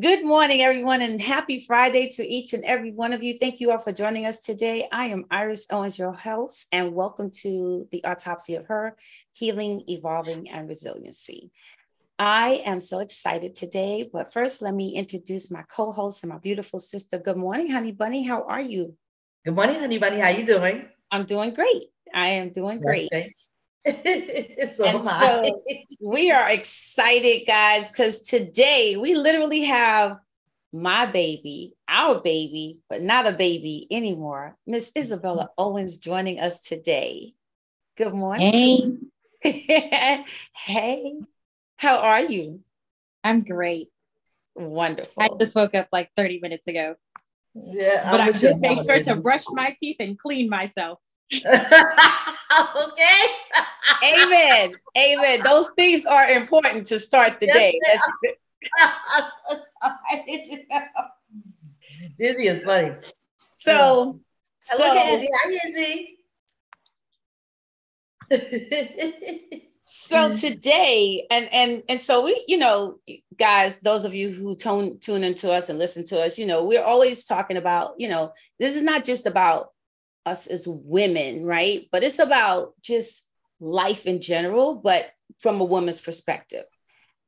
Good morning, everyone, and happy Friday to each and every one of you. Thank you all for joining us today. I am Iris Owens, your host, and welcome to the autopsy of her healing, evolving, and resiliency. I am so excited today, but first, let me introduce my co-host and my beautiful sister. Good morning, Honey Bunny. How are you? Good morning, Honey Bunny. How are you doing? I'm doing great. I am doing great. so am I. So we are excited, guys, because today we literally have my baby, our baby, but not a baby anymore. Miss Isabella Owens joining us today. Good morning. Hey. hey. How are you? I'm great. Wonderful. I just woke up like 30 minutes ago. Yeah. But I, I did make sure to brush my teeth and clean myself. okay. Amen. Amen. Those things are important to start the day. Dizzy is funny. So, so look at Izzy. Hi, Izzy. so today, and and and so we, you know, guys, those of you who tune tune into us and listen to us, you know, we're always talking about, you know, this is not just about us as women, right? But it's about just life in general, but from a woman's perspective.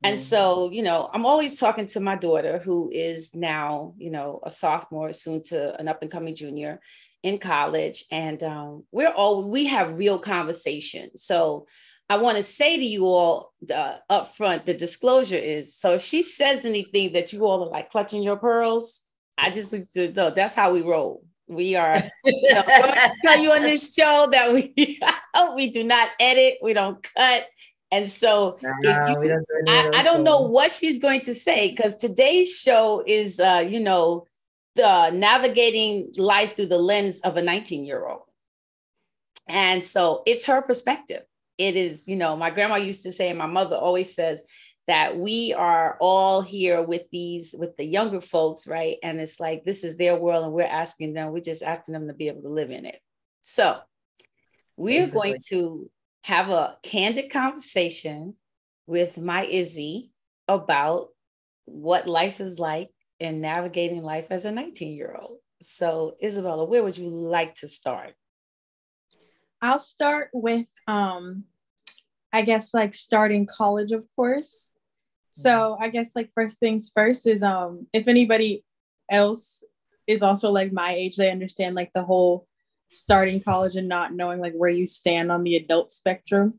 And mm-hmm. so, you know, I'm always talking to my daughter, who is now, you know, a sophomore, soon to an up and coming junior in college. And um, we're all, we have real conversation. So I want to say to you all the upfront, the disclosure is so if she says anything that you all are like clutching your pearls, I just know that's how we roll. We are you know, tell you on this show that we we do not edit, we don't cut. And so no, you, don't do I, I, don't know what she's going to say because today's show is uh, you know, the navigating life through the lens of a 19 year old. And so it's her perspective. It is, you know, my grandma used to say, and my mother always says, that we are all here with these with the younger folks right and it's like this is their world and we're asking them we're just asking them to be able to live in it so we're Basically. going to have a candid conversation with my izzy about what life is like and navigating life as a 19 year old so isabella where would you like to start i'll start with um I guess like starting college, of course. So. I guess like first things first is um if anybody else is also like my age, they understand like the whole starting college and not knowing like where you stand on the adult spectrum.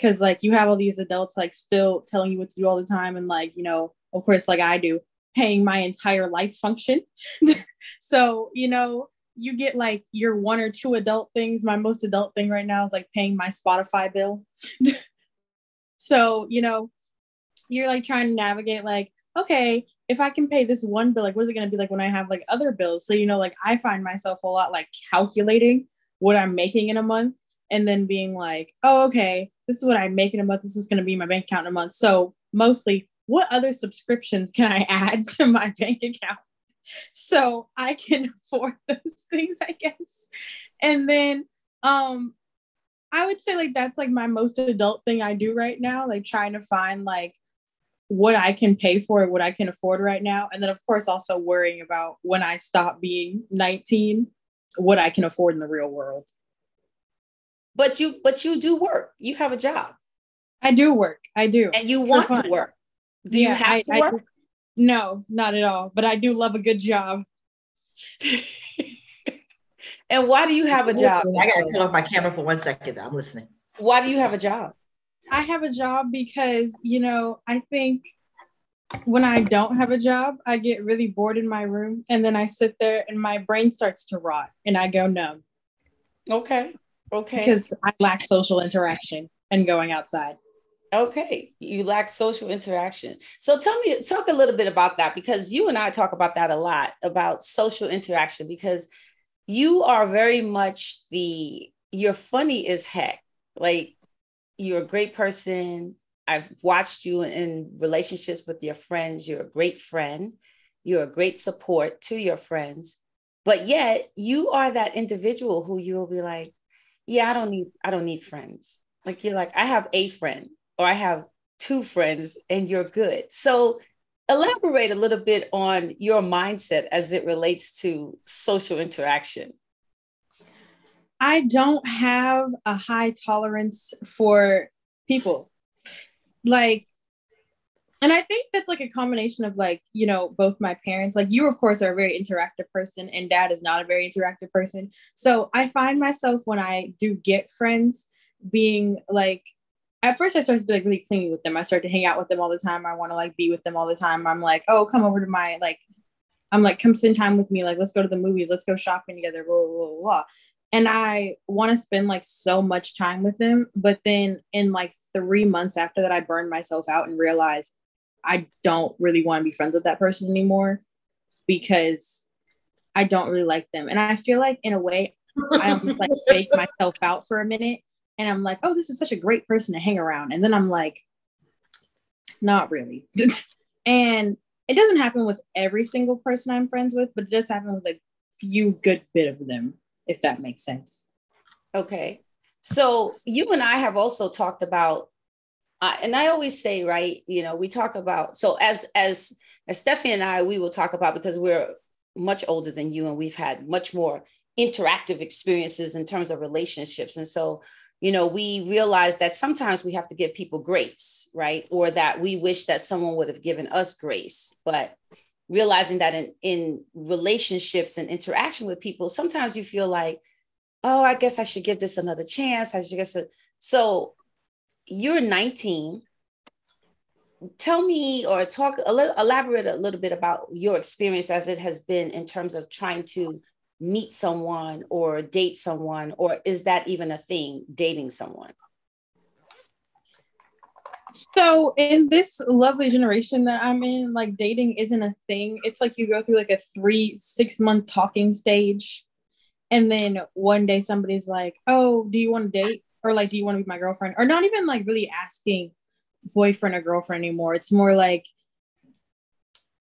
Cause like you have all these adults like still telling you what to do all the time and like, you know, of course, like I do, paying my entire life function. so, you know, you get like your one or two adult things. My most adult thing right now is like paying my Spotify bill. so, you know, you're like trying to navigate like okay if i can pay this one bill like what's it going to be like when i have like other bills? So you know like i find myself a lot like calculating what i'm making in a month and then being like oh okay this is what i make in a month. This is going to be my bank account in a month. So mostly what other subscriptions can i add to my bank account so i can afford those things i guess? And then um I would say like that's like my most adult thing I do right now, like trying to find like what I can pay for, what I can afford right now. And then, of course, also worrying about when I stop being 19, what I can afford in the real world. But you, but you do work. You have a job. I do work. I do. And you want to work. Do yeah, you have I, to work? I, no, not at all. But I do love a good job. and why do you have a job? I gotta turn off my camera for one second. I'm listening. Why do you have a job? I have a job because, you know, I think when I don't have a job, I get really bored in my room and then I sit there and my brain starts to rot and I go numb. Okay. Okay. Because I lack social interaction and going outside. Okay. You lack social interaction. So tell me, talk a little bit about that because you and I talk about that a lot about social interaction because you are very much the, you're funny as heck. Like you're a great person. I've watched you in relationships with your friends. You're a great friend. You're a great support to your friends. But yet you are that individual who you will be like, yeah, I don't need, I don't need friends. Like you're like, I have a friend or I have two friends and you're good. So elaborate a little bit on your mindset as it relates to social interaction. I don't have a high tolerance for people. Like, and I think that's like a combination of like, you know, both my parents, like you, of course, are a very interactive person, and dad is not a very interactive person. So I find myself when I do get friends being like, at first I started to be like really clingy with them. I start to hang out with them all the time. I want to like be with them all the time. I'm like, oh, come over to my like, I'm like, come spend time with me. Like, let's go to the movies. Let's go shopping together. Blah blah blah. blah and I want to spend like so much time with them. But then in like three months after that, I burned myself out and realized I don't really want to be friends with that person anymore because I don't really like them. And I feel like in a way, I almost like fake myself out for a minute. And I'm like, oh, this is such a great person to hang around. And then I'm like, not really. and it doesn't happen with every single person I'm friends with, but it does happen with a few good bit of them if that makes sense. Okay. So you and I have also talked about, uh, and I always say, right, you know, we talk about, so as, as, as Stephanie and I, we will talk about because we're much older than you and we've had much more interactive experiences in terms of relationships. And so, you know, we realize that sometimes we have to give people grace, right? Or that we wish that someone would have given us grace. But realizing that in in relationships and interaction with people sometimes you feel like oh i guess i should give this another chance. I should guess so you're 19 tell me or talk a little elaborate a little bit about your experience as it has been in terms of trying to meet someone or date someone or is that even a thing dating someone so in this lovely generation that I'm in, like dating isn't a thing. It's like you go through like a three, six month talking stage. And then one day somebody's like, Oh, do you want to date? Or like, do you want to be my girlfriend? Or not even like really asking boyfriend or girlfriend anymore. It's more like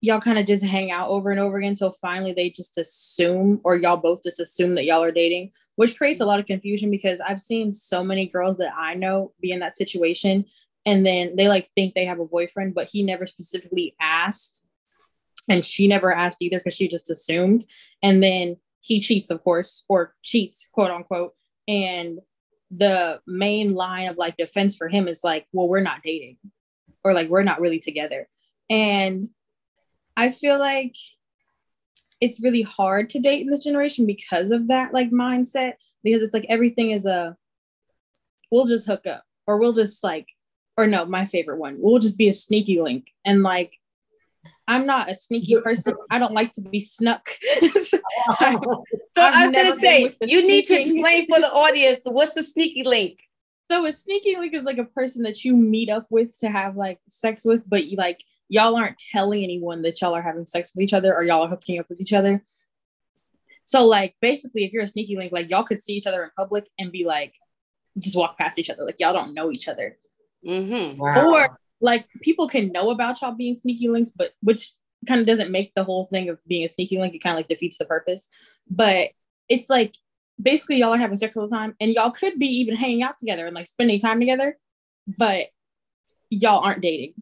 y'all kind of just hang out over and over again until finally they just assume, or y'all both just assume that y'all are dating, which creates a lot of confusion because I've seen so many girls that I know be in that situation and then they like think they have a boyfriend but he never specifically asked. And she never asked either because she just assumed. And then he cheats of course or cheats quote unquote. And the main line of like defense for him is like well we're not dating or like we're not really together. And i feel like it's really hard to date in this generation because of that like mindset because it's like everything is a we'll just hook up or we'll just like or no, my favorite one. We'll just be a sneaky link. And like, I'm not a sneaky person. I don't like to be snuck. so I'm gonna say you need to explain for the audience what's a sneaky link. So a sneaky link is like a person that you meet up with to have like sex with, but you like y'all aren't telling anyone that y'all are having sex with each other or y'all are hooking up with each other. So like basically, if you're a sneaky link, like y'all could see each other in public and be like, just walk past each other, like y'all don't know each other. Mm-hmm. Wow. Or like people can know about y'all being sneaky links, but which kind of doesn't make the whole thing of being a sneaky link. It kind of like defeats the purpose. But it's like basically y'all are having sex all the time, and y'all could be even hanging out together and like spending time together, but y'all aren't dating.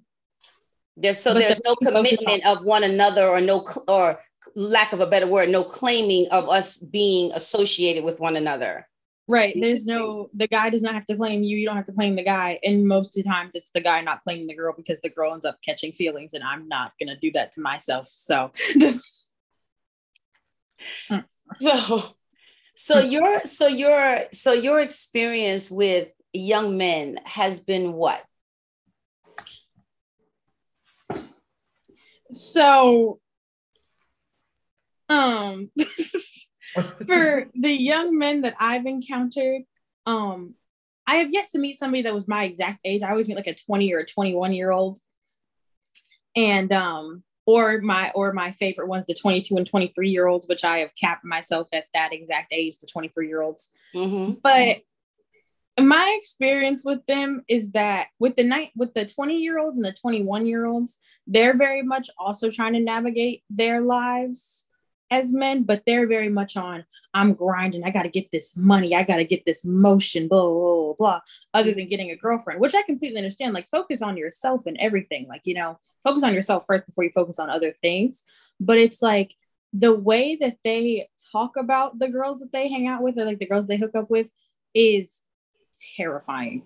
There's so but there's no commitment of one another, or no or lack of a better word, no claiming of us being associated with one another. Right. There's no the guy does not have to claim you. You don't have to claim the guy. And most of the times it's the guy not claiming the girl because the girl ends up catching feelings, and I'm not gonna do that to myself. So no. So your so your so your experience with young men has been what? So um for the young men that I've encountered, um, I have yet to meet somebody that was my exact age. I always meet like a 20 or a 21 year old. And um, or my or my favorite ones, the 22 and 23 year olds, which I have capped myself at that exact age, the 23 year olds. Mm-hmm. But my experience with them is that with the night with the 20 year olds and the 21 year olds, they're very much also trying to navigate their lives as men, but they're very much on I'm grinding, I gotta get this money, I gotta get this motion, blah, blah, blah, other than getting a girlfriend, which I completely understand. Like, focus on yourself and everything. Like, you know, focus on yourself first before you focus on other things. But it's like the way that they talk about the girls that they hang out with, or like the girls they hook up with, is terrifying.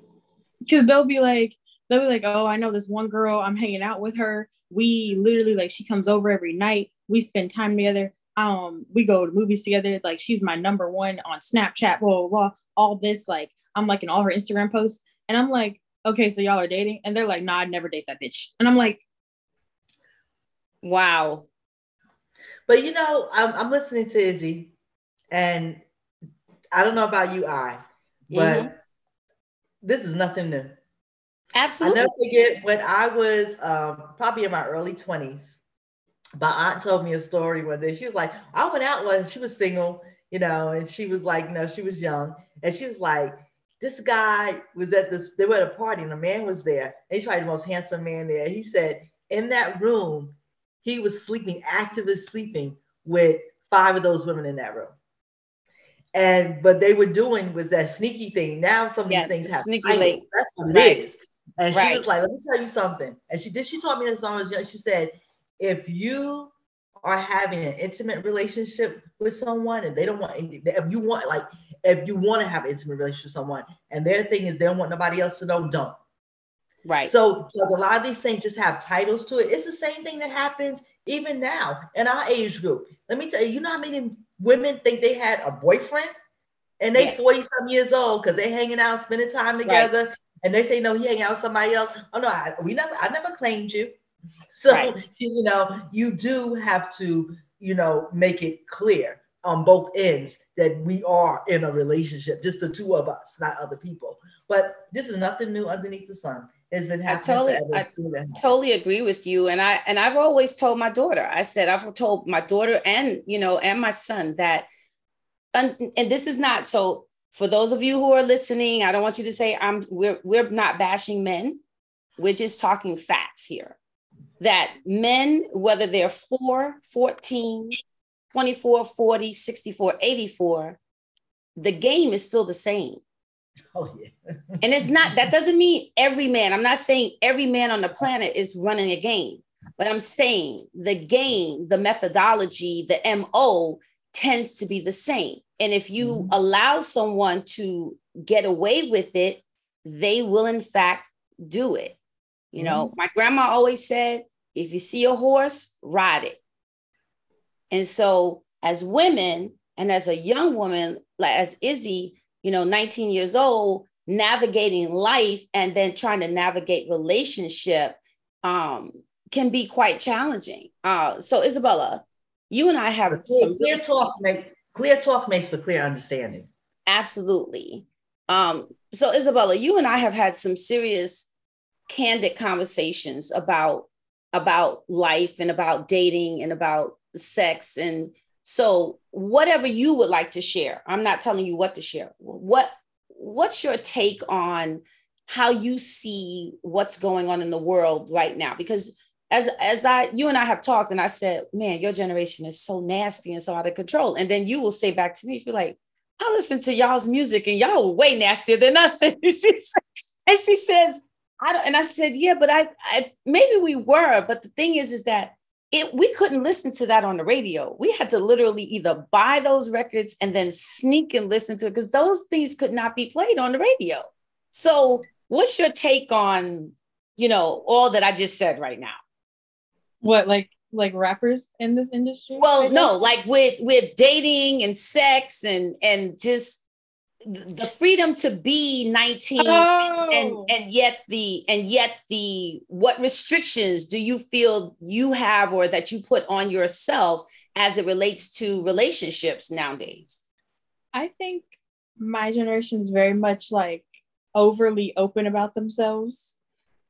Because they'll be like, they'll be like, oh, I know this one girl, I'm hanging out with her. We literally like she comes over every night. We spend time together um we go to movies together like she's my number one on snapchat blah blah blah all this like i'm like in all her instagram posts and i'm like okay so y'all are dating and they're like nah i'd never date that bitch and i'm like wow But you know, I'm, I'm listening to Izzy, and I don't know about you, I, but Mhm. this is nothing new. absolutely I never forget when I was um, probably in my early 20s. My aunt told me a story one day. She was like, I went out once, she was single, you know, and she was like, no, she was young. And she was like, this guy was at this, they were at a party and a man was there. And he tried the most handsome man there. He said, in that room, he was sleeping, actively sleeping with five of those women in that room. And but they were doing was that sneaky thing. Now some of these things have sneaky link. That's what Right. it is. And she was like, "Let me tell you something." And she did. She told me this when I was young. She said, "If you are having an intimate relationship with someone, and they don't want, if you want, like, if you want to have an intimate relationship with someone, and their thing is they don't want nobody else to know, don't." right So like, a lot of these things just have titles to it. It's the same thing that happens even now in our age group. Let me tell you, you know how many women think they had a boyfriend and they Yes. 40 some years old because they hanging out, spending time together, and they say, no, he hanging out with somebody else. Oh no, I, we never I never claimed you. So Right. you know, you do have to, you know, make it clear on both ends that we are in a relationship, just the two of us, not other people. But this is nothing new underneath the sun. It's been happening I totally- I It's still happening. totally agree with you and i and i've always told my daughter i said i've told my daughter and you know and my son that and, and this is not so for those of you who are listening i don't want you to say i'm we're we're not bashing men we're just talking facts here that men whether they're 4 14 24 40 64 84 the game is still the same Oh yeah. and it's not, that doesn't mean every man, I'm not saying every man on the planet is running a game, but I'm saying the game, the methodology, the MO tends to be the same. And if you Mhm. allow someone to get away with it, they will, in fact, do it. You know, my grandma always said, if you see a horse, ride it. And so, as women, and as a young woman, like as Izzy, you know, 19 years old, navigating life and then trying to navigate relationship um, can be quite challenging. Uh, so, Isabella, you and I have clear, some clear talk make clear talk makes for clear understanding. Absolutely. Um, so Isabella, you and I have had some serious candid conversations about about life and about dating and about sex and so whatever you would like to share. I'm not telling you what to share. What what's your take on how you see what's going on in the world right now because as as I you and I have talked and I said, man, your generation is so nasty and so out of control. And then you will say back to me, you're like, I listen to y'all's music and y'all way nastier than us. And she said, and she said, I don't, and I said, yeah, but I, I maybe we were, but the thing is, is that it we couldn't listen to that on the radio. We had to literally either buy those records and then sneak and listen to it because those things could not be played on the radio. So, what's your take on, you know, all that I just said right now? What like like rappers in this industry? Well, no, like with with dating and sex and and just the freedom to be 19 Oh. and and yet the and yet the what restrictions do you feel you have or that you put on yourself as it relates to relationships nowadays I think my generation is very much like overly open about themselves.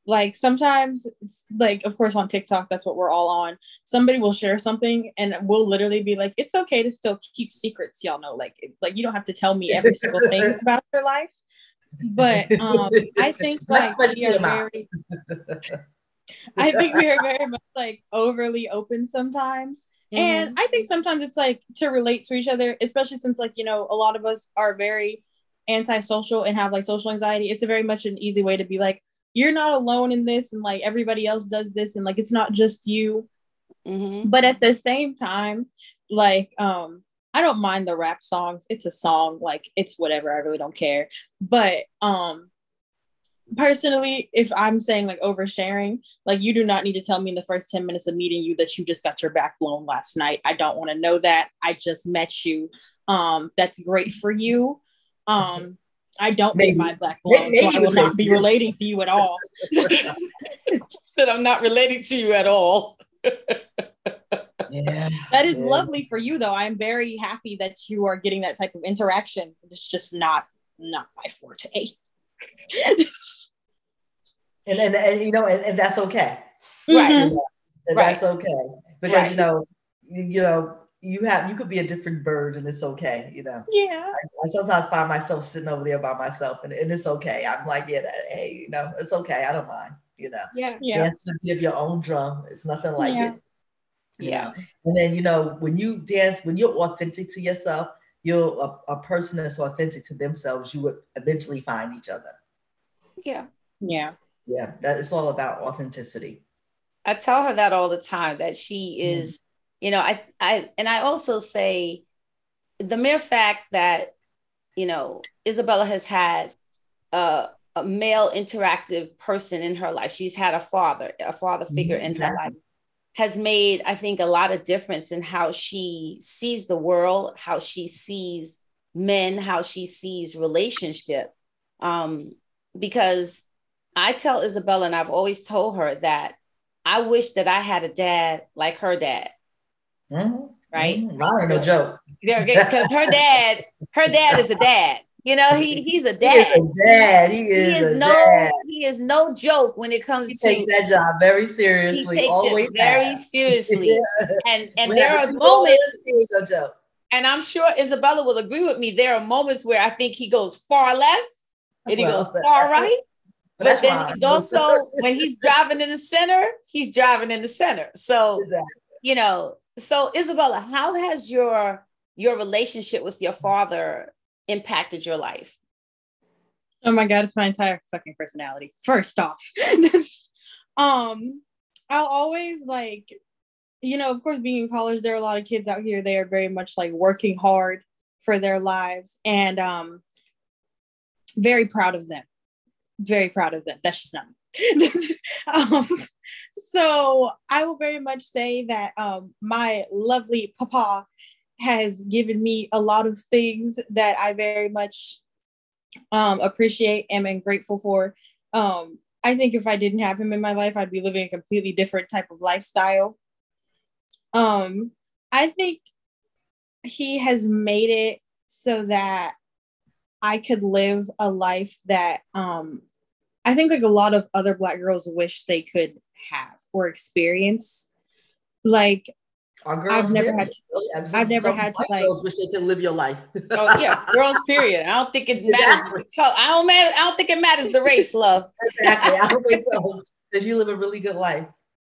Like sometimes, it's like of course on TikTok, that's what we're all on. Somebody will share something, and we'll literally be like, "It's okay to still keep secrets, y'all know. Like, like you don't have to tell me every single thing about your life." But um, I think Not like much we are TMI. very, I think we are very much like overly open sometimes, And Mm-hmm. I think sometimes it's like to relate to each other, especially since like, you know, a lot of us are very antisocial and have like social anxiety. It's a very much an easy way to be like, you're not alone in this and like everybody else does this and like it's not just you. Mhm. But at the same time, like um I don't mind the rap songs. It's a song, like it's whatever. I really don't care. But um personally, if I'm saying like oversharing, like you do not need to tell me in the first 10 minutes of meeting you that you just got your back blown last night. I don't want to know that. I just met you. Um, that's great for you. Um, I don't Maybe. get my black blown, Maybe so I will not be you. relating to you at all. said I'm not relating to you at all. Yeah. That is Yeah. lovely for you, though. I'm very happy that you are getting that type of interaction. It's just not not my forte. And, and, and you know, and, and that's okay. Right. Mhm. And Right. that's okay. Because Right. you know, you know, you have you could be a different bird and it's okay, you know. Yeah. I sometimes find myself sitting over there by myself and, and it's okay. I'm like, yeah, that- hey, you know, it's okay. I don't mind, you know. Yeah. Yeah. Dance to the beat of your own drum. It's nothing like Yeah. it. Yeah. know. And then, you know, when you dance, when you're authentic to yourself, you're a, a person that's authentic to themselves, you would eventually find each other. Yeah. Yeah. Yeah, that it's all about authenticity. I tell her that all the time that she Mhm. is, you know, I I and I also say the mere fact that, you know, Isabella has had a, a male interactive person in her life. She's had a father, a father figure in her life, has made, I think, a lot of difference in how she sees the world, how she sees men, how she sees relationship. Um, because I tell Isabella, and I've always told her that I wish that I had a dad like her dad, Mhm, right? mhm. Ron no joke. Because her dad, her dad is a dad. You know, he he's a He dad. is a dad. He He is, is a no dad. he is no joke when it comes He to takes that job very he seriously. takes always it very seriously. Yeah. And and there are moments, he no joke. and I'm sure Isabella will agree with me. There are moments where I think he goes far left and he Well, goes far right. But that's then he's also when he's driving in the center, he's driving in the center. So Exactly. you know, so Isabella, how has your your relationship with your father impacted your life? Oh my god, it's my entire fucking personality. First off, um, I'll always like, you know, of course, being in college, there are a lot of kids out here. They are very much like working hard for their lives, and um, very proud of them. Very proud of them. That's just not me. um, so I will very much say that um, my lovely papa has given me a lot of things that I very much um, appreciate and am grateful for. Um, I think if I didn't have him in my life, I'd be living a completely different type of lifestyle. Um, I think he has made it so that I could live a life that um, I think like a lot of other black girls wish they could have or experience. Like Our girls never had- Really, I'm- I've never some had to, white like- Girls wish they could live your life. Oh yeah, girls. Period. I don't think it matters. Exactly. the. I don't matter. I don't think it matters the race, love. exactly. I don't think so. Because you live a really good life.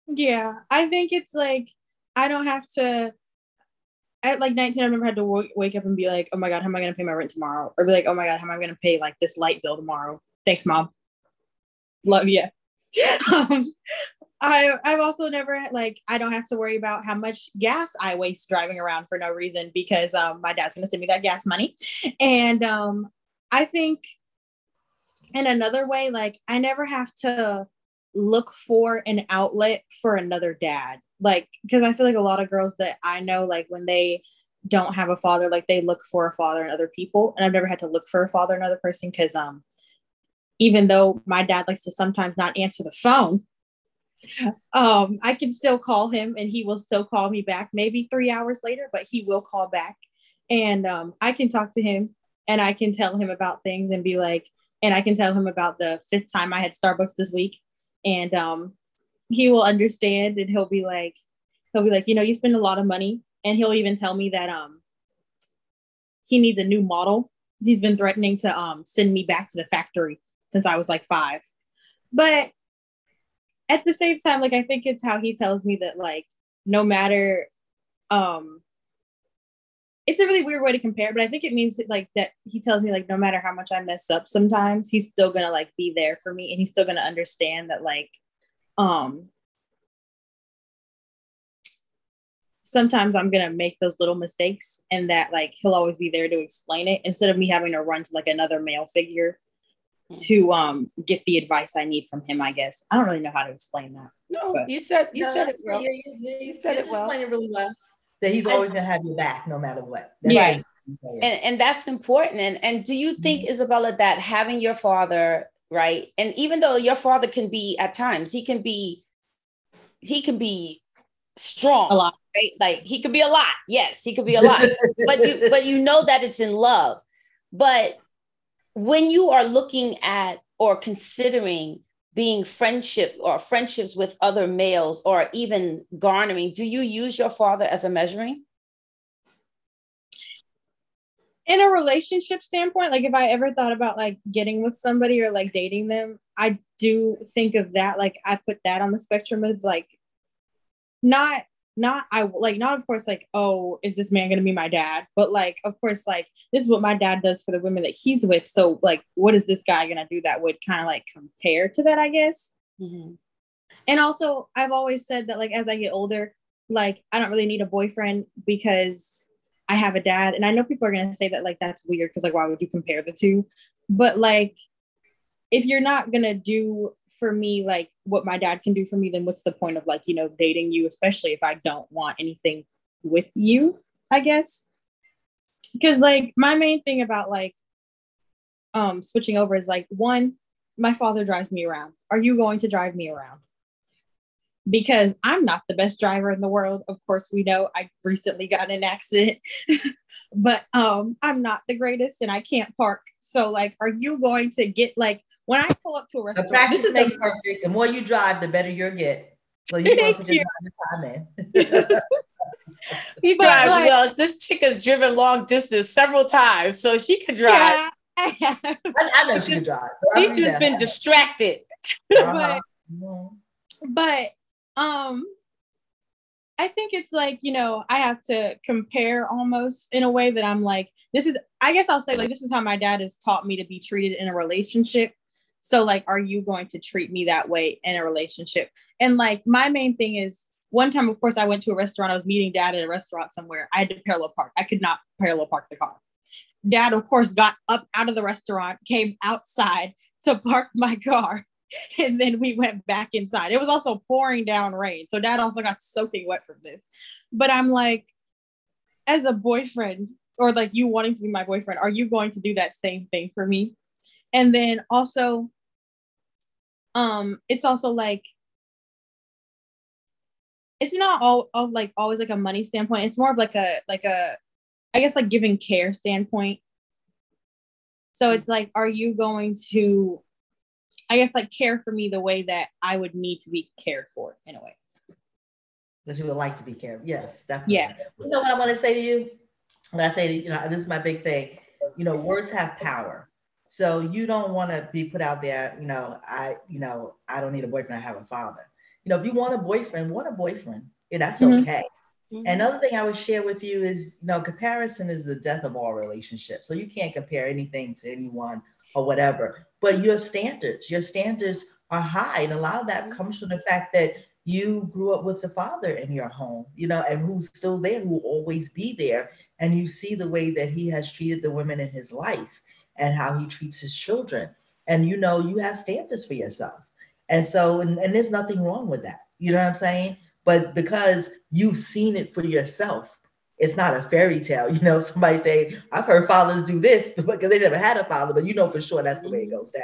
Yeah, I think it's like I don't have to. At like 19, I've never had to w- wake up and be like, "Oh my god, how am I going to pay my rent tomorrow?" Or be like, "Oh my god, how am I going to pay like this light bill tomorrow?" Thanks, mom. Love you. um, I I've also never like I don't have to worry about how much gas I waste driving around for no reason because um my dad's to send me that gas money, and um I think in another way like I never have to look for an outlet for another dad. Like because i feel like a lot of girls that i know like when they don't have a father like they look for a father in other people. And i've never had to look for a father in another person because um even though my dad likes to sometimes not answer the phone um i can still call him and he will still call me back maybe three hours later but he will call back. And um i can talk to him and i can tell him about things and be like and i can tell him about the fifth time i had starbucks this week. And um he will understand and he'll be like he'll be like you know you spend a lot of money. And he'll even tell me that um he needs a new model. He's been threatening to um send me back to the factory since i was like five. But at the same time like i think it's how he tells me that like no matter um it's a really weird way to compare, but I think it means like that he tells me like no matter how much I mess up sometimes, he's still gonna like be there for me and he's still gonna understand that like um sometimes I'm gonna make those little mistakes and that like he'll always be there to explain it instead of me having to run to like another male figure to um get the advice I need from him, I guess. I don't really know how to explain that. No, but. you said you no, said it well. You, you, you said it well. it really well that he's always going to have your back no matter what. That's yeah. And, and that's important. And, and do you think, mm-hmm. Isabella, that having your father, right? And even though your father can be at times, he can be, he can be strong. A lot. Right? Like he could be a lot. Yes, he could be a lot. but you but you know that it's in love. But when you are looking at or considering being friendship or friendships with other males or even garnering do you use your father as a measuring? In a relationship standpoint like if i ever thought about like getting with somebody or like dating them i do think of that like i put that on the spectrum of like not not I like not of course like oh is this man gonna be my dad? But like of course like this is what my dad does for the women that he's with. So like what is this guy gonna do that would kind of like compare to that I guess? Mm-hmm. and also I've always said that like as I get older like I don't really need a boyfriend because I have a dad. And I know people are gonna say that like that's weird because like why would you compare the two? But like if you're not gonna do for me like what my dad can do for me then what's the point of like you know dating you especially if i don't want anything with you i guess? Because like my main thing about like um switching over is like one my father drives me around. Are you going to drive me around? Because i'm not the best driver in the world. Of course we know i recently got in an accident. But um i'm not the greatest and i can't park. So like are you going to get like when I pull up to a restaurant, the practice this makes perfect. The more you drive, the better you'll get. So you want to put your time in. he drives like, well. This chick has driven long distance several times, so she can drive. Yeah, I, I, know she can drive. She's just been distracted. Uh-huh. but, but um, I think it's like you know I have to compare almost in a way that I'm like this is I guess I'll say like this is how my dad has taught me to be treated in a relationship so, like, are you going to treat me that way in a relationship? And like, my main thing is one time, of course, I went to a restaurant. I was meeting dad at a restaurant somewhere. I had to parallel park. I could not parallel park the car. Dad, of course, got up out of the restaurant, came outside to park my car, and then we went back inside. It was also pouring down rain. So dad also got soaking wet from this. But I'm like, as a boyfriend, or like you wanting to be my boyfriend, are you going to do that same thing for me? And then also, um it's also like it's not all, all like always like a money standpoint. It's more of like a like a i guess like giving care standpoint. So it's like are you going to i guess like care for me the way that i would need to be cared for in a way? That you would like to be cared yes definitely. Yeah. You know what i want to say to you? When i say you know this is my big thing you know words have power so you don't want to be put out there, you know, I, you know, I don't need a boyfriend, I have a father. You know, if you want a boyfriend, want a boyfriend. Yeah, that's mm-hmm. okay. Mm-hmm. Another thing I would share with you is, you know, comparison is the death of all relationships. So you can't compare anything to anyone or whatever. But your standards, your standards are high. And a lot of that mm-hmm. comes from the fact that you grew up with the father in your home, you know, and who's still there, who will always be there. And you see the way that he has treated the women in his life and how he treats his children. And you know, you have standards for yourself. And so, and, and there's nothing wrong with that. You know what I'm saying? But because you've seen it for yourself, it's not a fairy tale. You know, somebody say, I've heard fathers do this because they never had a father, but you know for sure that's the way it goes down.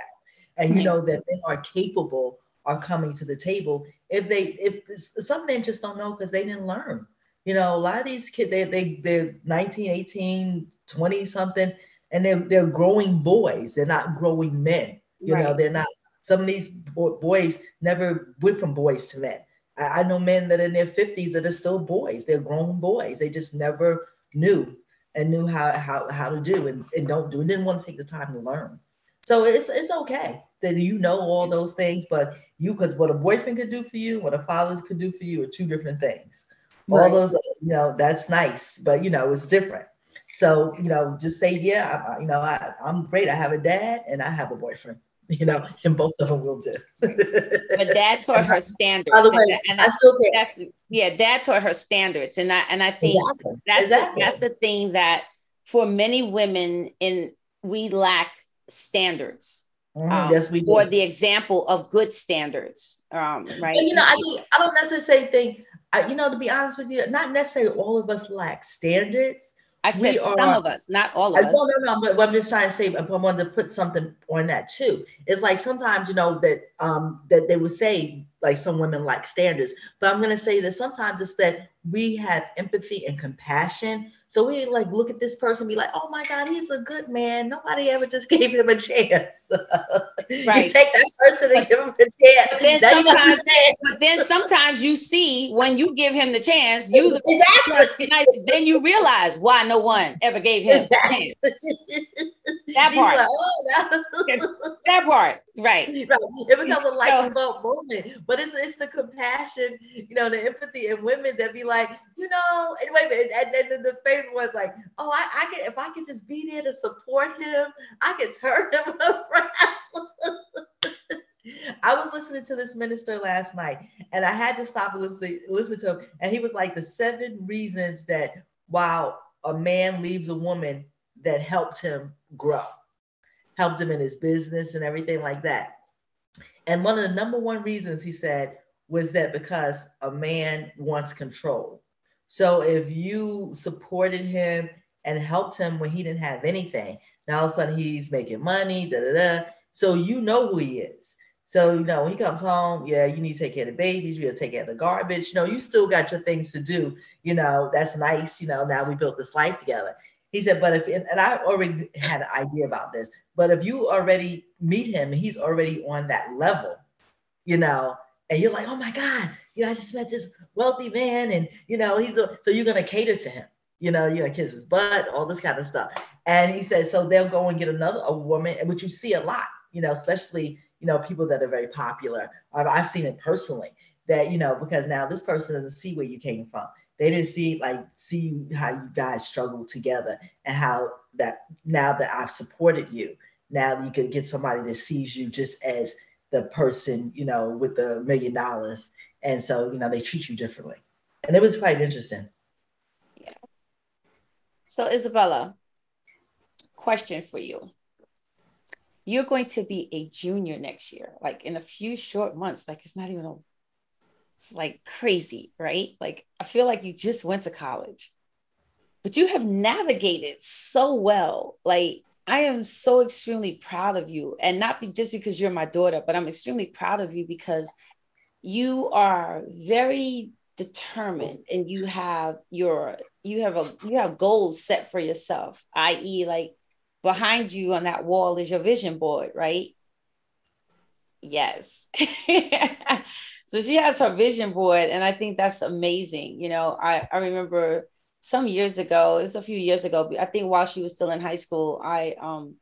And you know that men are capable are coming to the table if they if some men just don't know because they didn't learn you know a lot of these kids they, they they're 19 18 20 something and they're they're growing boys. They're not growing men. You right. know, they're not. Some of these boys never went from boys to men. I, I know men that are in their fifties that are still boys. They're grown boys. They just never knew and knew how how how to do and, and don't do and didn't want to take the time to learn. So it's it's okay that you know all those things, but you because what a boyfriend could do for you, what a father could do for you are two different things. All those, you know, that's nice, but you know, it's different. So, you know, just say, yeah, I, you know, I, I'm great. I have a dad and I have a boyfriend, you know, and both of them will do. but dad taught her standards. By the way, and I, I still That's, yeah, dad taught her standards. And I, and I think exactly. that's, exactly. A, that's the thing that for many women in, we lack standards. Mm, um, yes, we do. Or the example of good standards, um, right? you know, I think I don't necessarily think, I, you know, to be honest with you, not necessarily all of us lack standards, I said are, some of us, not all of us. No, no, no. But I'm just trying to say, I wanted to put something on that too. It's like sometimes, you know, that um that they would say like some women like standards, but I'm gonna say that sometimes it's that we have empathy and compassion so we like look at this person, be like, oh my God, he's a good man. Nobody ever just gave him a chance. Right. you take that person and give him a chance. But then, sometimes, but then sometimes you see when you give him the chance, you exactly. then you realize why no one ever gave him exactly. a chance. That part. Like, oh, that part. Right. Right. It becomes a light bulb moment. But it's it's the compassion, you know, the empathy in women that be like, you know, and wait a minute, and then the favorite was like, oh, I, I can if I could just be there to support him, I could turn him around. I was listening to this minister last night and I had to stop and listen, listen to him. And he was like, the seven reasons that while a man leaves a woman that helped him grow, helped him in his business and everything like that. And one of the number one reasons he said was that because a man wants control. So if you supported him and helped him when he didn't have anything, now all of a sudden he's making money, da da da. So you know who he is. So you know when he comes home, yeah, you need to take care of the babies, you gotta take care of the garbage. You know, you still got your things to do. You know, that's nice. You know, now we built this life together. He said, but if, and I already had an idea about this, but if you already meet him and he's already on that level, you know, and you're like, oh my God, you know, I just met this wealthy man and, you know, he's, so you're going to cater to him, you know, you're going to kiss his butt, all this kind of stuff. And he said, so they'll go and get another a woman, which you see a lot, you know, especially, you know, people that are very popular. Um, I've seen it personally that, you know, because now this person doesn't see where you came from they didn't see like see how you guys struggle together and how that now that I've supported you, now you can get somebody that sees you just as the person, you know, with the million dollars. And so, you know, they treat you differently. And it was quite interesting. Yeah. So Isabella, question for you. You're going to be a junior next year, like in a few short months, like it's not even a it's like crazy, right? Like I feel like you just went to college, but you have navigated so well. Like I am so extremely proud of you, and not be, just because you're my daughter, but I'm extremely proud of you because you are very determined and you have your you have a you have goals set for yourself i.e like behind you on that wall is your vision board right? Yes. So she has her vision board, and I think that's amazing. You know, I, I remember some years ago, it's a few years ago, I think while she was still in high school, I um,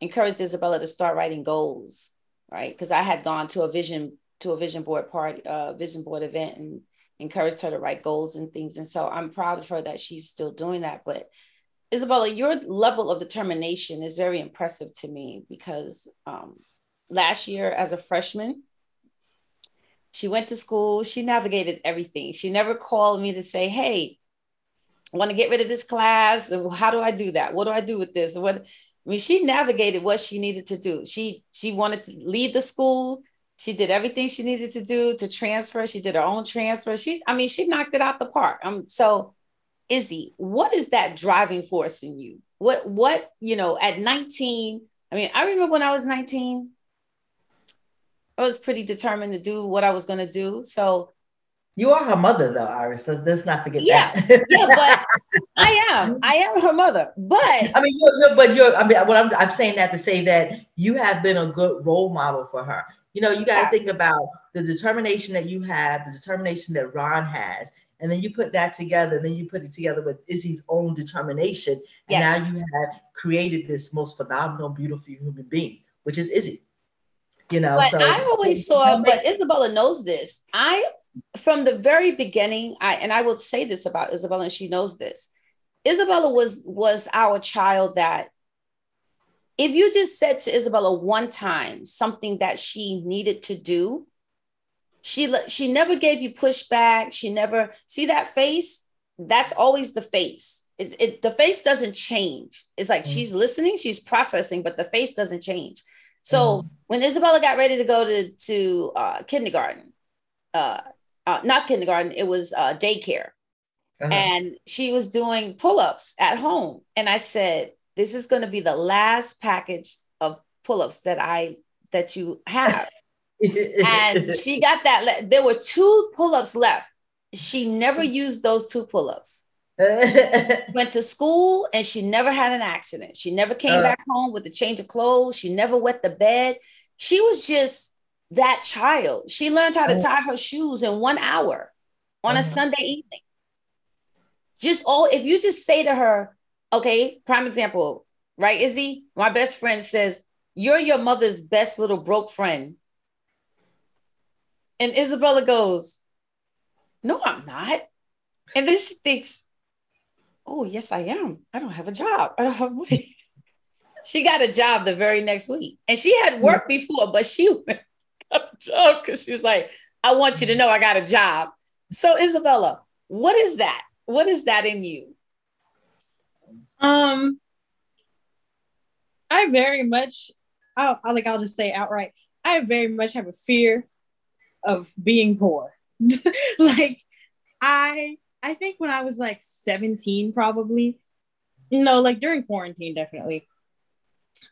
encouraged Isabella to start writing goals, right? Because I had gone to a vision to a vision board party, uh, vision board event, and encouraged her to write goals and things. And so I'm proud of her that she's still doing that. But Isabella, your level of determination is very impressive to me because um, last year as a freshman, she went to school. She navigated everything. She never called me to say, hey, want to get rid of this class. How do I do that? What do I do with this? What I mean, she navigated what she needed to do. She she wanted to leave the school. She did everything she needed to do to transfer. She did her own transfer. She, I mean, she knocked it out the park. Um, so Izzy, what is that driving force in you? What what, you know, at 19, I mean, I remember when I was 19, I was pretty determined to do what I was going to do. So you are her mother, though, Iris. Let's, let's not forget yeah, that. yeah, but I am. I am her mother. But I mean, you're, you're, but you're. I mean, what I'm, I'm saying that to say that you have been a good role model for her. You know, you got to yeah. think about the determination that you have, the determination that Ron has, and then you put that together. and Then you put it together with Izzy's own determination, and yes. now you have created this most phenomenal, beautiful human being, which is Izzy you know. But so, I always saw, but Isabella knows this. I from the very beginning, I and I will say this about Isabella, and she knows this. Isabella was was our child that if you just said to Isabella one time something that she needed to do, she she never gave you pushback. She never see that face. That's always the face. It, it the face doesn't change. It's like mm-hmm. she's listening, she's processing, but the face doesn't change. So mm-hmm. when Isabella got ready to go to to uh, kindergarten, uh, uh, not kindergarten, it was uh, daycare, uh-huh. and she was doing pull ups at home, and I said, "This is going to be the last package of pull ups that I that you have." and she got that. Le- there were two pull ups left. She never used those two pull ups. Went to school and she never had an accident. She never came uh, back home with a change of clothes. She never wet the bed. She was just that child. She learned how to oh. tie her shoes in one hour on uh-huh. a Sunday evening. Just all, if you just say to her, okay, prime example, right, Izzy? My best friend says, You're your mother's best little broke friend. And Isabella goes, No, I'm not. And then she thinks, Oh, yes, I am. I don't have a job. I don't have money. she got a job the very next week. And she had worked before, but she job because she's like, I want you to know I got a job. So, Isabella, what is that? What is that in you? Um, I very much, I'll, I'll like I'll just say outright, I very much have a fear of being poor. like I I think when I was like 17 probably no like during quarantine definitely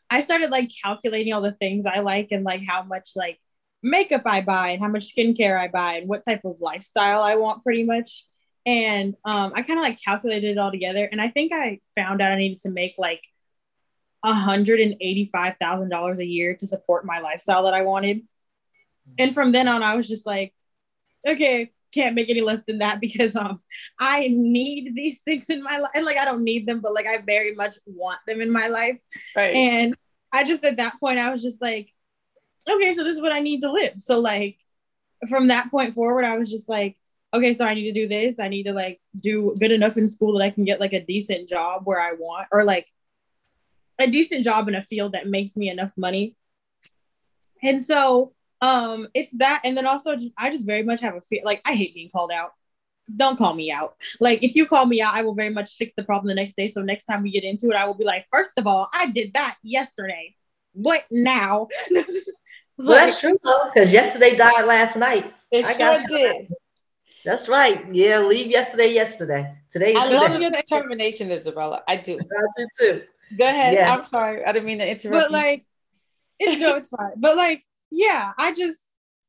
I started like calculating all the things I like and like how much like makeup I buy and how much skincare I buy and what type of lifestyle I want pretty much and um, I kind of like calculated it all together and I think I found out I needed to make like $185,000 a year to support my lifestyle that I wanted and from then on, I was just like, okay, can't make any less than that because um I need these things in my life. And like I don't need them, but like I very much want them in my life. Right. And I just at that point I was just like, okay, so this is what I need to live. So like from that point forward, I was just like, okay, so I need to do this. I need to like do good enough in school that I can get like a decent job where I want, or like a decent job in a field that makes me enough money. And so um it's that and then also i just very much have a fear like i hate being called out don't call me out like if you call me out i will very much fix the problem the next day so next time we get into it i will be like first of all i did that yesterday what now like, well, that's true though because yesterday died last night. It I sure did. That's right. Yeah leave yesterday yesterday. Today i today. love your determination isabella. I do. I do too. Go ahead. Yeah. i'm sorry. I didn't mean to interrupt but like it's no it's fine. But like yeah, I just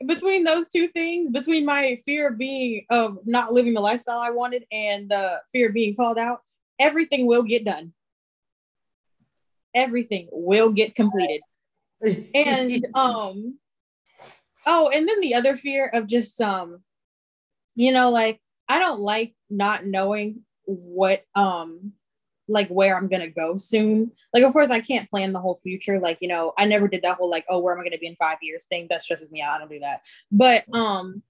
between those two things, between my fear of being of not living the lifestyle I wanted and the fear of being called out, everything will get done. Everything will get completed. And um oh, and then the other fear of just um you know like I don't like not knowing what um like where I'm gonna go soon. Like, of course, I can't plan the whole future. Like, you know, I never did that whole like, oh, where am I gonna be in five years thing. That stresses me out. I don't do that. But um,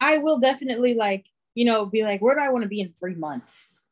I will definitely like, you know, be like, where do I want to be in three months,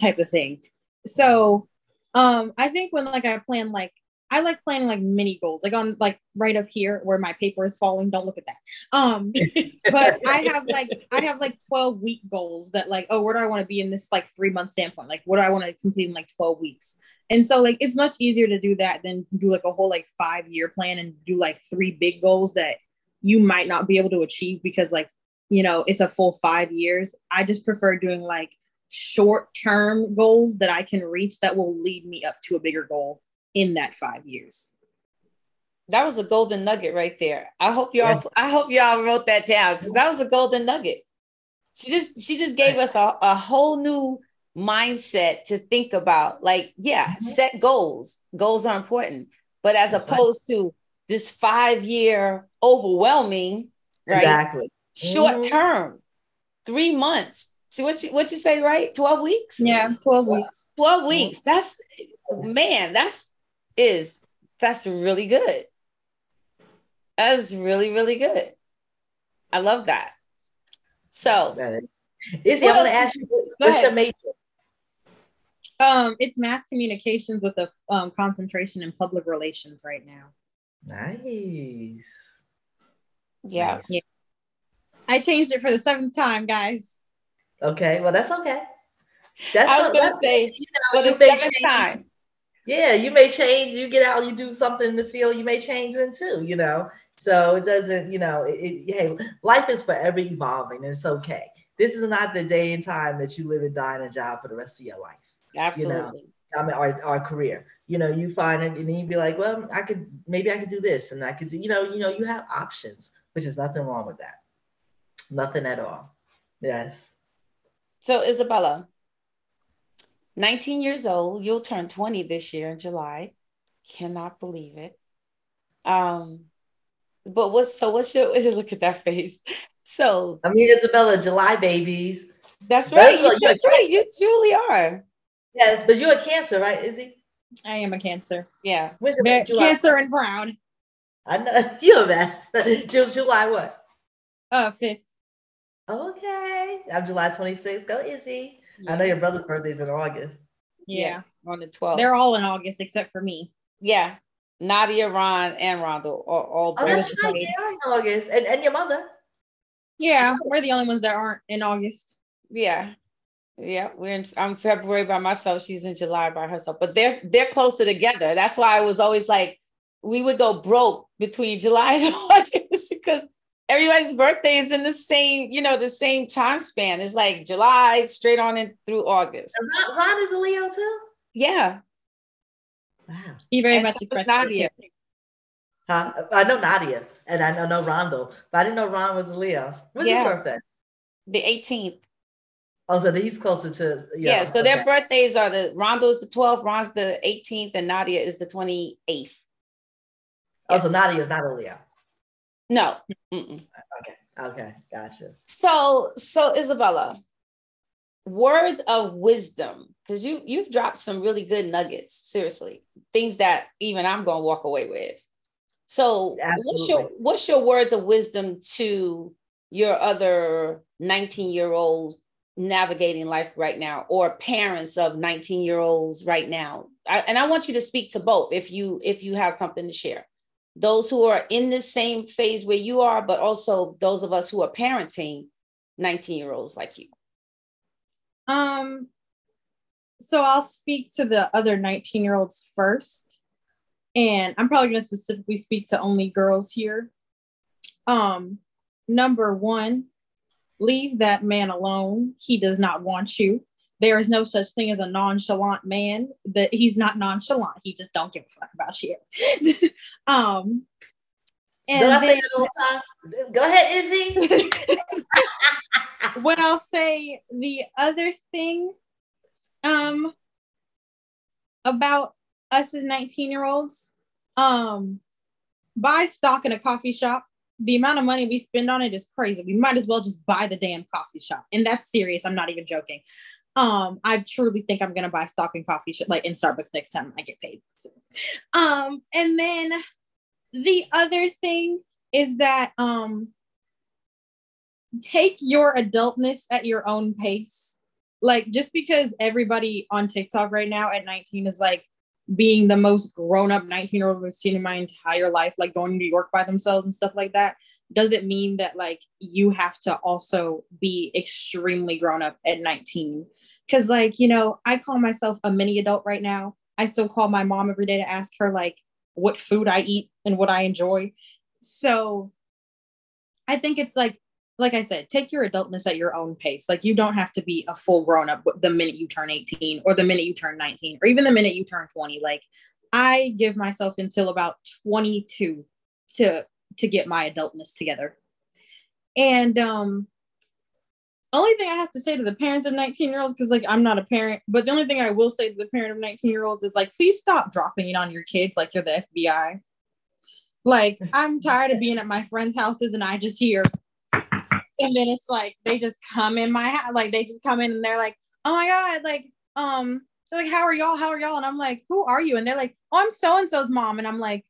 type of thing. So, um, I think when like I plan like I like planning like mini goals, like on like right up here where my paper is falling. Don't look at that. Um, but I have like I have like 12 week goals that like, oh, where do I want to be in this like three month standpoint? Like, what do I want to complete in like 12 weeks? And so like it's much easier to do that than do like a whole like five year plan and do like three big goals that you might not be able to achieve because like you know it's a full five years. I just prefer doing like short term goals that I can reach that will lead me up to a bigger goal in that five years. That was a golden nugget right there. I hope y'all. Yeah. I hope y'all wrote that down because that was a golden nugget. She just she just gave us a, a whole new mindset to think about. Like, yeah, mm-hmm. set goals. Goals are important, but as That's opposed right. to this five year overwhelming, right? Exactly. Short mm-hmm. term, three months. See what you what you say, right? 12 weeks? Yeah, 12 weeks. 12 weeks. That's man, that's is that's really good. That's really, really good. I love that. So, that is. Izzy, I want to ask you, what's ahead. your major? Um, it's mass communications with a um, concentration in public relations right now. Nice. yeah. Nice. Yeah. I changed it for the seventh time, guys. Okay, well that's okay. That's I was gonna say you know, for the seventh time. Yeah, you may change. You get out, you do something in the field, you may change then too. You know, so it doesn't. You know, it, it, hey, life is forever evolving, and it's okay. This is not the day and time that you live and die in a job for the rest of your life. Absolutely. I mean, our, our career. You know, you find it, and then you be like, well, I could maybe I could do this, and I could do. You know, you know, you have options, which is nothing wrong with that. Nothing at all. Yes. So, Isabella, 19 years old, you'll turn 20 this year in July. Cannot believe it. Um, but what's so what's your look at that face? So I mean, Isabella, July babies. that's That's right. what You, that's right. You truly are. Yes, but you're a Cancer, right, Izzy? I am a cancer. Yeah. When's your July? Cancer and brown. I know you're a mess. July what? Uh, fifth. Okay, I'm July 26th. Go Izzy. I know your brother's birthday's in August. Yeah. Yes, on the 12th. They're all in August except for me. yeah. Nadia, Ron, and Rondo are all Oh, that's right. They are in August, and and your mother. Yeah, we're the only ones that aren't in August. Yeah. Yeah, we're in I'm February by myself. She's in July by herself. But they're they're closer together. That's why I was always like, we would go broke between July and August because everybody's birthday is in the same, you know, the same time span. It's like July straight on in through August. Ron, Ron is a Leo too. Yeah. Wow. He very And much so is expressed Nadia. Huh? I know Nadia, and I know, know Rondo, but I didn't know Ron was a Leo. When's Yeah. his birthday? The 18th. Oh, so he's closer to Yeah. so their birthdays are the Rondo's the 12th, Ron's the 18th, and Nadia is the 28th. Oh, so Nadia is not a Leo. No. Mm-mm. Okay, gotcha. So, so Isabella, words of wisdom, because you you've dropped some really good nuggets. Seriously, things that even I'm going to walk away with. So, what's your what's your words of wisdom to your other 19 year old navigating life right now, or parents of 19 year olds right now? I, and I want you to speak to both if you if you have something to share. Those who are in the same phase where you are, but also those of us who are parenting 19 year olds like you. Um, so I'll speak to the other 19 year olds first. And I'm probably going to specifically speak to only girls here. Um, number one, leave that man alone. He does not want you. There is no such thing as a nonchalant man. That he's not nonchalant. He just don't give a fuck about you. um, and Did I say that all the time? Go ahead, Izzy. what I'll say the other thing um about us as 19 year olds um buy stock in a coffee shop the amount of money we spend on it is crazy we might as well just buy the damn coffee shop and that's serious i'm not even joking um i truly think i'm gonna buy stock in coffee shop like in starbucks next time i get paid um and then the other thing is that um take your adultness at your own pace. Like just because everybody on TikTok right now at 19 is like being the most grown up 19 year old I've seen in my entire life, like going to New York by themselves and stuff like that, doesn't mean that like you have to also be extremely grown up at 19. Cause like, you know, I call myself a mini adult right now. I still call my mom every day to ask her like what food I eat and what I enjoy. So I think it's like like I said, take your adultness at your own pace. Like you don't have to be a full grown up the minute you turn 18 or the minute you turn 19 or even the minute you turn 20. Like I give myself until about 22 to to get my adultness together. And um only thing I have to say to the parents of 19 year olds, because like I'm not a parent, but the only thing I will say to the parent of 19 year olds is like, please stop dropping it on your kids like you're the FBI. Like, I'm tired of being at my friends' houses and I just hear, and then it's like they just come in my house, like they just come in and they're like, oh my god, like um, they're like, how are y'all? How are y'all? And I'm like, who are you? And they're like, oh, I'm so and so's mom, and I'm like,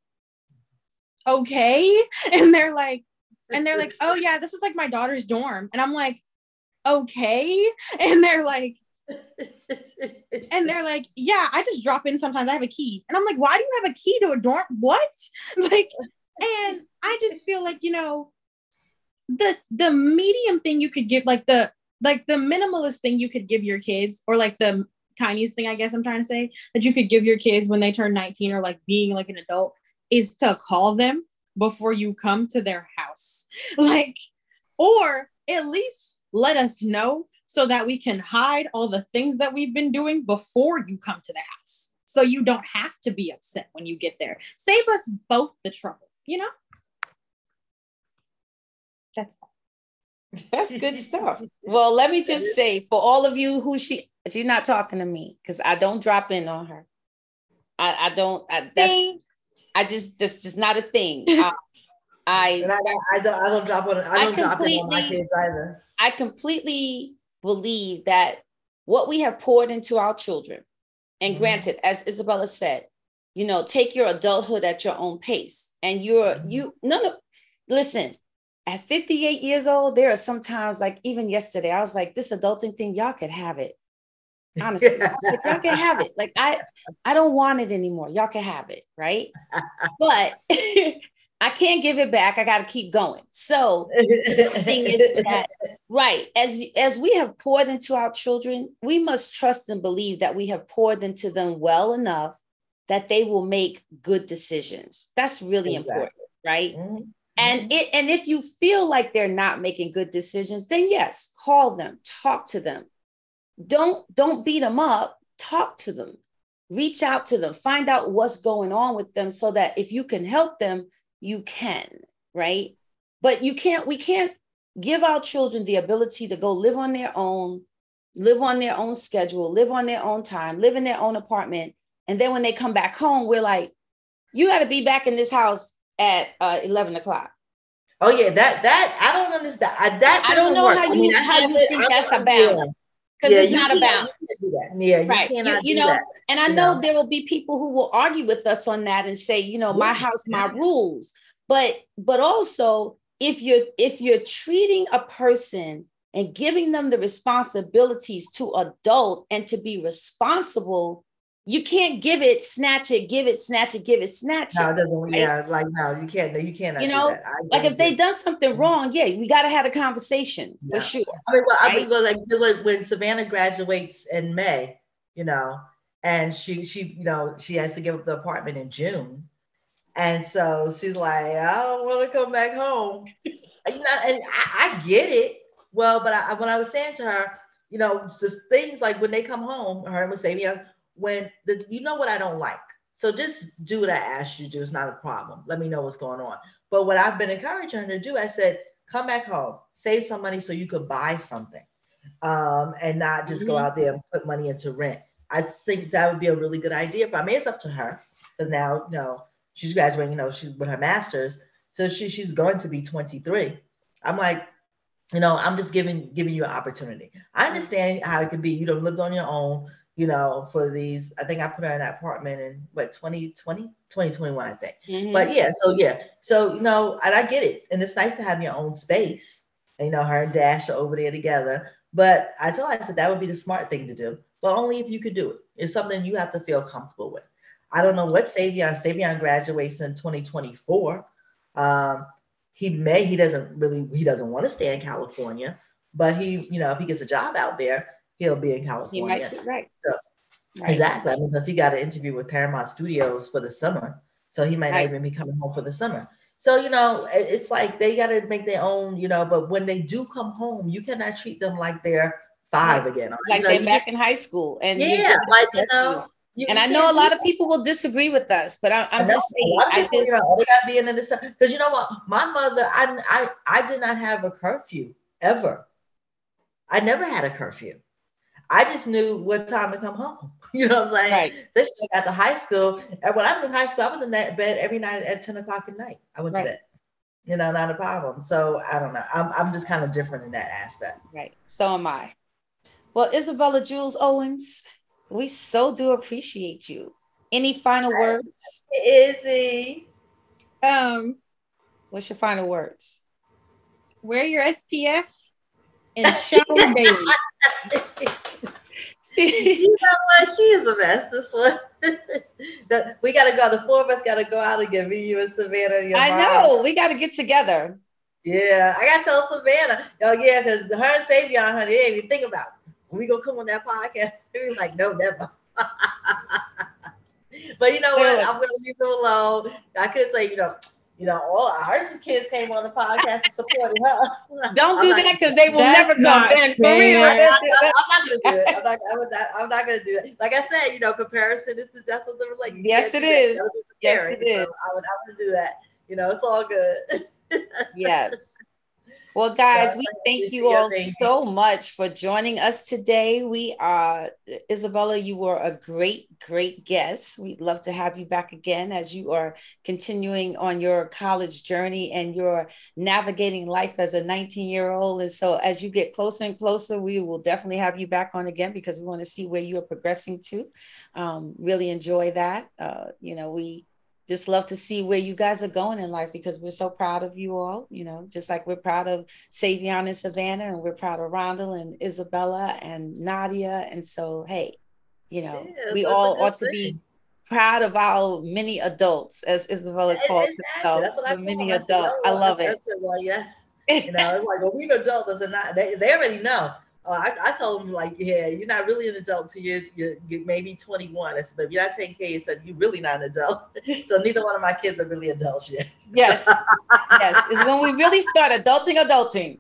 okay, and they're like, and they're like, oh yeah, this is like my daughter's dorm, and I'm like, okay. And they're like, and they're like, yeah, I just drop in sometimes. I have a key. And I'm like, why do you have a key to a dorm? What? Like, and I just feel like, you know, the the medium thing you could give, like the like the minimalist thing you could give your kids, or like the tiniest thing, I guess I'm trying to say, that you could give your kids when they turn 19 or like being like an adult is to call them before you come to their house. Like, or at least let us know so that we can hide all the things that we've been doing before you come to the house. So you don't have to be upset when you get there. Save us both the trouble, you know? That's all. That's good stuff. Well, let me just say for all of you who she she's not talking to me because I don't drop in on her. I, I don't I, that's I just that's just not a thing. I, I, I, I, don't I don't drop on I don't drop in on my kids either. I completely believe that what we have poured into our children, and mm-hmm. granted, as Isabella said, you know, take your adulthood at your own pace. And you're mm-hmm. you none of listen, at 58 years old, there are sometimes like even yesterday, I was like, this adulting thing, y'all could have it. Honestly, like, y'all can have it. Like I, I don't want it anymore. Y'all can have it, right? But I can't give it back. I got to keep going. So the thing is that, right, as as we have poured into our children, we must trust and believe that we have poured into them well enough that they will make good decisions. That's really exactly. important, right? Mm-hmm. And mm-hmm. it and if you feel like they're not making good decisions, then yes, call them, talk to them. Don't don't beat them up, talk to them. Reach out to them, find out what's going on with them so that if you can help them, you can, right? But you can't, we can't give our children the ability to go live on their own, live on their own schedule, live on their own time, live in their own apartment. And then when they come back home, we're like, you got to be back in this house at uh, 11 o'clock. Oh yeah, that that I don't understand. I, that I don't know work. how you, I mean, how you think that's a balance because yeah, it's not about yeah, right. You, you know, that, and I know, know, there will be people who will argue with us on that and say, you know, my house, my rules. But but also, if you're if you're treating a person and giving them the responsibilities to adult and to be responsible you can't give it, snatch it, give it, snatch it, give it, snatch it. No, it doesn't. Right? Yeah, like no, you can't. No, you can't. You know, like if they done something mm-hmm. wrong, yeah, we got to have a conversation yeah. for sure. I mean, well, right? I mean, well, like when Savannah graduates in May, you know, and she she you know she has to give up the apartment in June, and so she's like, I don't want to come back home. you know, and I, I get it. Well, but I, when I was saying to her, you know, just things like when they come home, her and Savannah when the you know what I don't like. So just do what I asked you to do. It's not a problem. Let me know what's going on. But what I've been encouraging her to do, I said, come back home, save some money so you could buy something, um, and not just mm-hmm. go out there and put money into rent. I think that would be a really good idea. But I mean, it's up to her because now, you know, she's graduating. You know, she's with her master's, so she she's going to be 23. I'm like, you know, I'm just giving giving you an opportunity. I understand how it could be. You don't lived on your own you know, for these. I think I put her in that apartment in what 2020, 2021, I think. Mm-hmm. But yeah, so yeah, so you know, and I get it, and it's nice to have your own space. And, you know, her and Dash are over there together. But I told her, I said that would be the smart thing to do, but only if you could do it. It's something you have to feel comfortable with. I don't know what Savion. Savion graduates in 2024. Um, he may, he doesn't really, he doesn't want to stay in California, but he, you know, if he gets a job out there, he'll be in California. He might, right. So, right. Exactly. I mean, because he got an interview with Paramount Studios for the summer. So he might nice. not even be coming home for the summer. So, you know, it's like they got to make their own, you know, but when they do come home, you cannot treat them like they're five again. Like you know, they're back just, in high school. And yeah, like, you know. You, and I know a lot of people will disagree with us, but I, am just saying. I people, you know, they got to be in the because you know what, my mother, I, I, I did not have a curfew ever. I never had a curfew. I just knew what time to come home. You know what I'm saying? Right. Especially at the high school. And when I was in high school, I was in that bed every night at 10 o'clock at night. I went right. to bed. You know, not a problem. So I don't know. I'm, I'm just kind of different in that aspect. Right. So am I. Well, Isabella Jules Owens, we so do appreciate you. Any final words? Izzy. Um, what's your final words? Wear your SPF and shower daily. you know what? She is a mess. This one. the, we got to go. The four of us got to go out and get me, you, and Savannah. And I mom. know. We got to get together. Yeah, I got to tell Savannah. Oh yeah, because her and Savion, honey, they even think about. It. We gonna come on that podcast? We like, no, never. but you know what? I'm gonna leave it alone. I could say, you know, you know, all our kids came on the podcast and supported her. Don't do that because they will never come. Then for real, I'm, not, I'm not gonna do it. I'm not, I'm not, I'm not gonna do it. Like I said, you know, comparison is the death of the relationship. Yes, it is. Yes, it is. So I would, I would do that. You know, it's all good. yes. Well, guys, we thank you all so much for joining us today. We are, Isabella, you were a great, great guest. We'd love to have you back again as you are continuing on your college journey and you're navigating life as a 19 year old. And so, as you get closer and closer, we will definitely have you back on again because we want to see where you are progressing to. Um, really enjoy that. Uh, you know, we just love to see where you guys are going in life because we're so proud of you all. You know, just like we're proud of Savion and Savannah, and we're proud of Rondell and Isabella and Nadia. And so, hey, you know, yeah, we all ought thing. to be proud of our many adults, as Isabella calls exactly. herself. The mini adult. I love it. Like, yes. You know, it's like, well, we adults. I said, not, they, they already know. Oh, I, I told him like, yeah, you're not really an adult till you're, you're, you're maybe 21. I said, but if you're not taking care of yourself, you're really not an adult. so neither one of my kids are really adults yet. yes, yes, is when we really start adulting, adulting.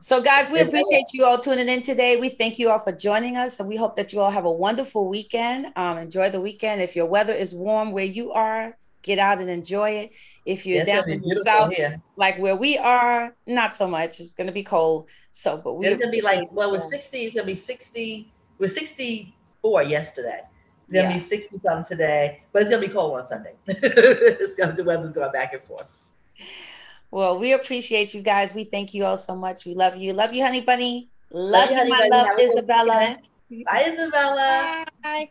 So, guys, we appreciate you all tuning in today. We thank you all for joining us, and we hope that you all have a wonderful weekend. Um, enjoy the weekend. If your weather is warm where you are, get out and enjoy it. If you're down in the south, here. like where we are, not so much. It's going to be cold. So, but we it's gonna be like well, with 60, it's gonna be 60. With 64 yesterday. It's gonna yeah. be 60 something today, but it's gonna be cold on Sunday. it's gonna the weather's going back and forth. Well, we appreciate you guys. We thank you all so much. We love you. Love you, honey bunny. Love, love you, honey my bunny. love, Isabella. Bye, Isabella. Bye.